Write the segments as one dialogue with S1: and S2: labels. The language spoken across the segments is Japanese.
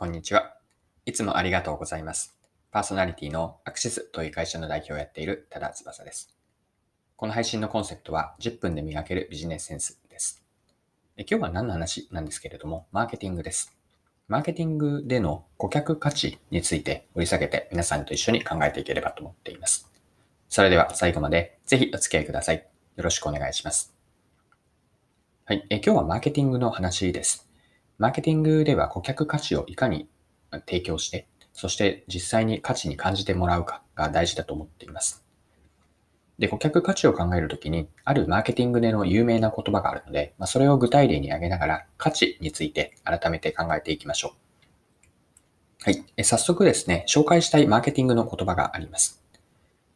S1: こんにちは。いつもありがとうございます。パーソナリティのアクシスという会社の代表をやっている多田翼です。この配信のコンセプトは10分で磨けるビジネスセンスです。で今日は何の話なんですけれども、マーケティングです。マーケティングでの顧客価値について掘り下げて皆さんと一緒に考えていければと思っています。それでは最後までぜひお付き合いください。よろしくお願いします。はい。え今日はマーケティングの話です。マーケティングでは顧客価値をいかに提供して、そして実際に価値に感じてもらうかが大事だと思っています。で、顧客価値を考えるときに、あるマーケティングでの有名な言葉があるので、まあ、それを具体例に挙げながら、価値について改めて考えていきましょう。はい。え早速ですね、紹介したいマーケティングの言葉があります。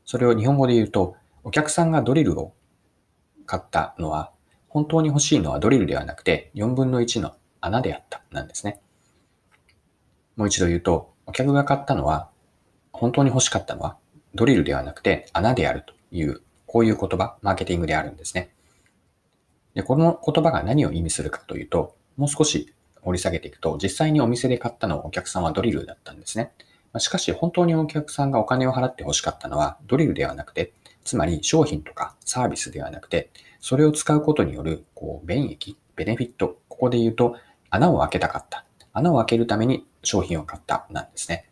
S1: それを日本語で言うと、お客さんがドリルを買ったのは、本当に欲しいのはドリルではなくて、4分の1の穴であった、なんですね。もう一度言うと、お客が買ったのは、本当に欲しかったのは、ドリルではなくて穴であるという、こういう言葉、マーケティングであるんですね。で、この言葉が何を意味するかというと、もう少し掘り下げていくと、実際にお店で買ったのお客さんはドリルだったんですね。しかし、本当にお客さんがお金を払って欲しかったのは、ドリルではなくて、つまり商品とかサービスではなくて、それを使うことによる、こう、便益、ベネフィット、ここで言うと、穴を開けたかった。穴を開けるために商品を買った、なんですね。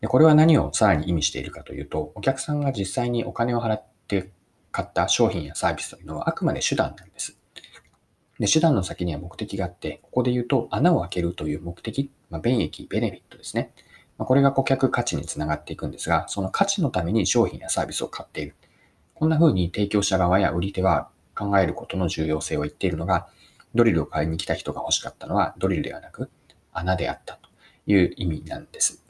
S1: でこれは何をさらに意味しているかというと、お客さんが実際にお金を払って買った商品やサービスというのはあくまで手段なんです。で、手段の先には目的があって、ここで言うと穴を開けるという目的、まあ、便益、ベネフィットですね。まあ、これが顧客価値につながっていくんですが、その価値のために商品やサービスを買っている。こんな風に提供者側や売り手は考えることの重要性を言っているのが、ドリルを買いに来た人が欲しかったのはドリルではなく穴であったという意味なんです。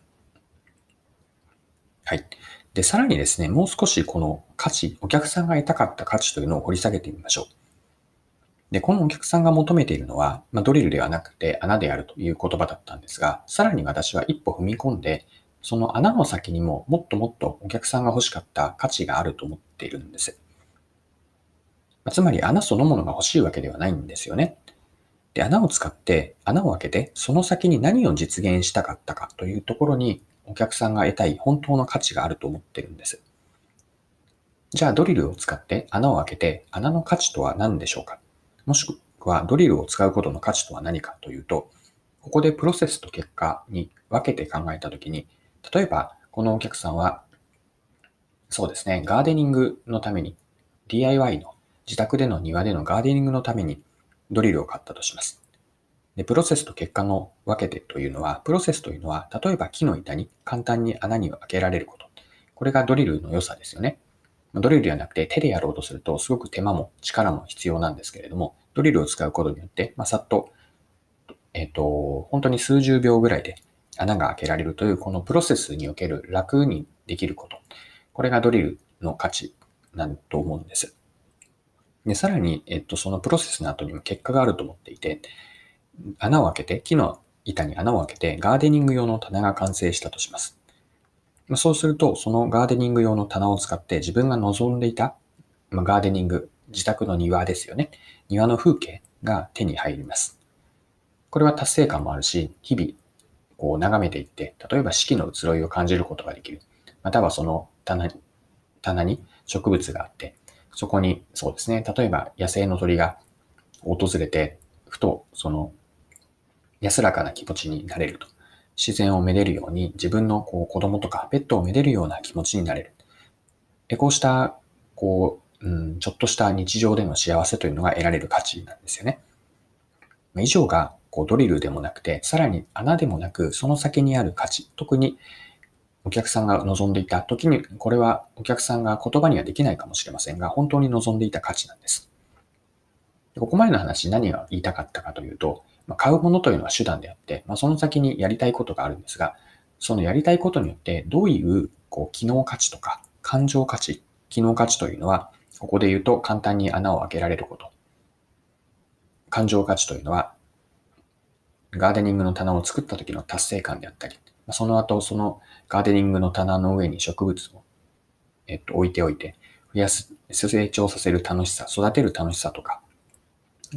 S1: はい。で、さらにですね、もう少しこの価値、お客さんが得たかった価値というのを掘り下げてみましょう。で、このお客さんが求めているのは、まあ、ドリルではなくて穴であるという言葉だったんですが、さらに私は一歩踏み込んで、その穴の先にももっともっとお客さんが欲しかった価値があると思っているんです。つまり穴そのものが欲しいわけではないんですよね。で、穴を使って、穴を開けて、その先に何を実現したかったかというところに、お客さんが得たい本当の価値があると思ってるんです。じゃあドリルを使って穴を開けて、穴の価値とは何でしょうか？もしくはドリルを使うことの価値とは何かというと、ここでプロセスと結果に分けて考えたときに、例えばこのお客さんは、そうですね、ガーデニングのために DIY の自宅での庭でのガーデニングのためにドリルを買ったとします。で、プロセスと結果の分けてというのは、プロセスというのは、例えば木の板に簡単に穴に開けられること。これがドリルの良さですよね。ドリルではなくて手でやろうとすると、すごく手間も力も必要なんですけれども、ドリルを使うことによって、まあ、さっと、えっ、と、本当に数十秒ぐらいで穴が開けられるという、このプロセスにおける楽にできること。これがドリルの価値なんと思うんです。で、さらに、えっと、そのプロセスの後にも結果があると思っていて、穴を開けて、木の板に穴を開けて、ガーデニング用の棚が完成したとします。そうすると、そのガーデニング用の棚を使って自分が望んでいた、まあ、ガーデニング、自宅の庭ですよね。庭の風景が手に入ります。これは達成感もあるし、日々、こう眺めていって、例えば四季の移ろいを感じることができる。またはその棚に棚に植物があって、そこに、そうですね、例えば野生の鳥が訪れて、ふとその安らかな気持ちになれると。自然をめでるように自分のこう子供とかペットをめでるような気持ちになれる。でこうした、こう、うん、ちょっとした日常での幸せというのが得られる価値なんですよね。以上がこうドリルでもなくて、さらに穴でもなく、その先にある価値。特にお客さんが望んでいた時に、これはお客さんが言葉にはできないかもしれませんが、本当に望んでいた価値なんです。ここまでの話、何が言いたかったかというと、ま買うものというのは手段であって、まあ、その先にやりたいことがあるんですが、そのやりたいことによって、どういうこう機能価値とか感情価値、機能価値というのは、ここで言うと簡単に穴を開けられること。感情価値というのは、ガーデニングの棚を作った時の達成感であったり、その後、そのガーデニングの棚の上に植物を、えっと、置いておいて、増やす、成長させる楽しさ、育てる楽しさとか、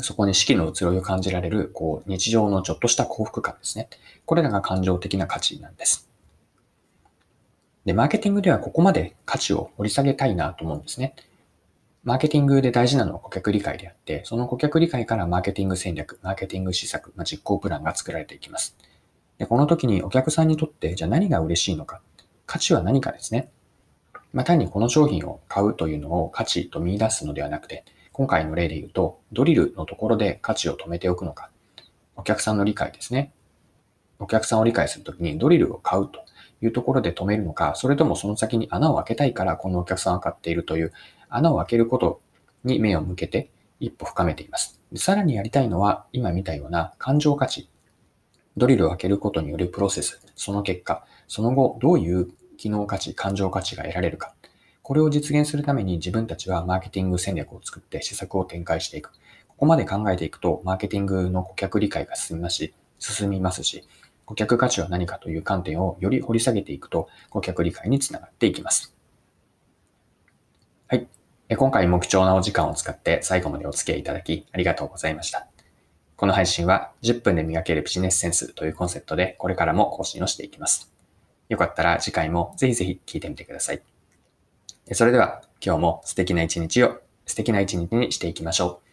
S1: そこに四季の移ろいを感じられる、こう、日常のちょっとした幸福感ですね。これらが感情的な価値なんです。で、マーケティングではここまで価値を掘り下げたいなと思うんですね。マーケティングで大事なのは顧客理解であって、その顧客理解からマーケティング戦略、マーケティング施策、まあ、実行プランが作られていきます。で、この時にお客さんにとってじゃあ何が嬉しいのか、価値は何かですね。まあ、単にこの商品を買うというのを価値と見出すのではなくて、今回の例で言うと、ドリルのところで価値を止めておくのか、お客さんの理解ですね。お客さんを理解するときにドリルを買うというところで止めるのか、それともその先に穴を開けたいからこのお客さんを買っているという穴を開けることに目を向けて一歩深めています。さらにやりたいのは今見たような感情価値。ドリルを開けることによるプロセス、その結果、その後どういう機能価値、感情価値が得られるか。これを実現するために自分たちはマーケティング戦略を作って施策を展開していく。ここまで考えていくと、マーケティングの顧客理解が進みますし、進みますし、顧客価値は何かという観点をより掘り下げていくと、顧客理解につながっていきます。はい。今回も貴重なお時間を使って最後までお付き合いいただきありがとうございました。この配信は10分で磨けるビジネスセンスというコンセプトでこれからも更新をしていきます。よかったら次回もぜひぜひ聞いてみてください。それでは今日も素敵な一日を素敵な一日にしていきましょう。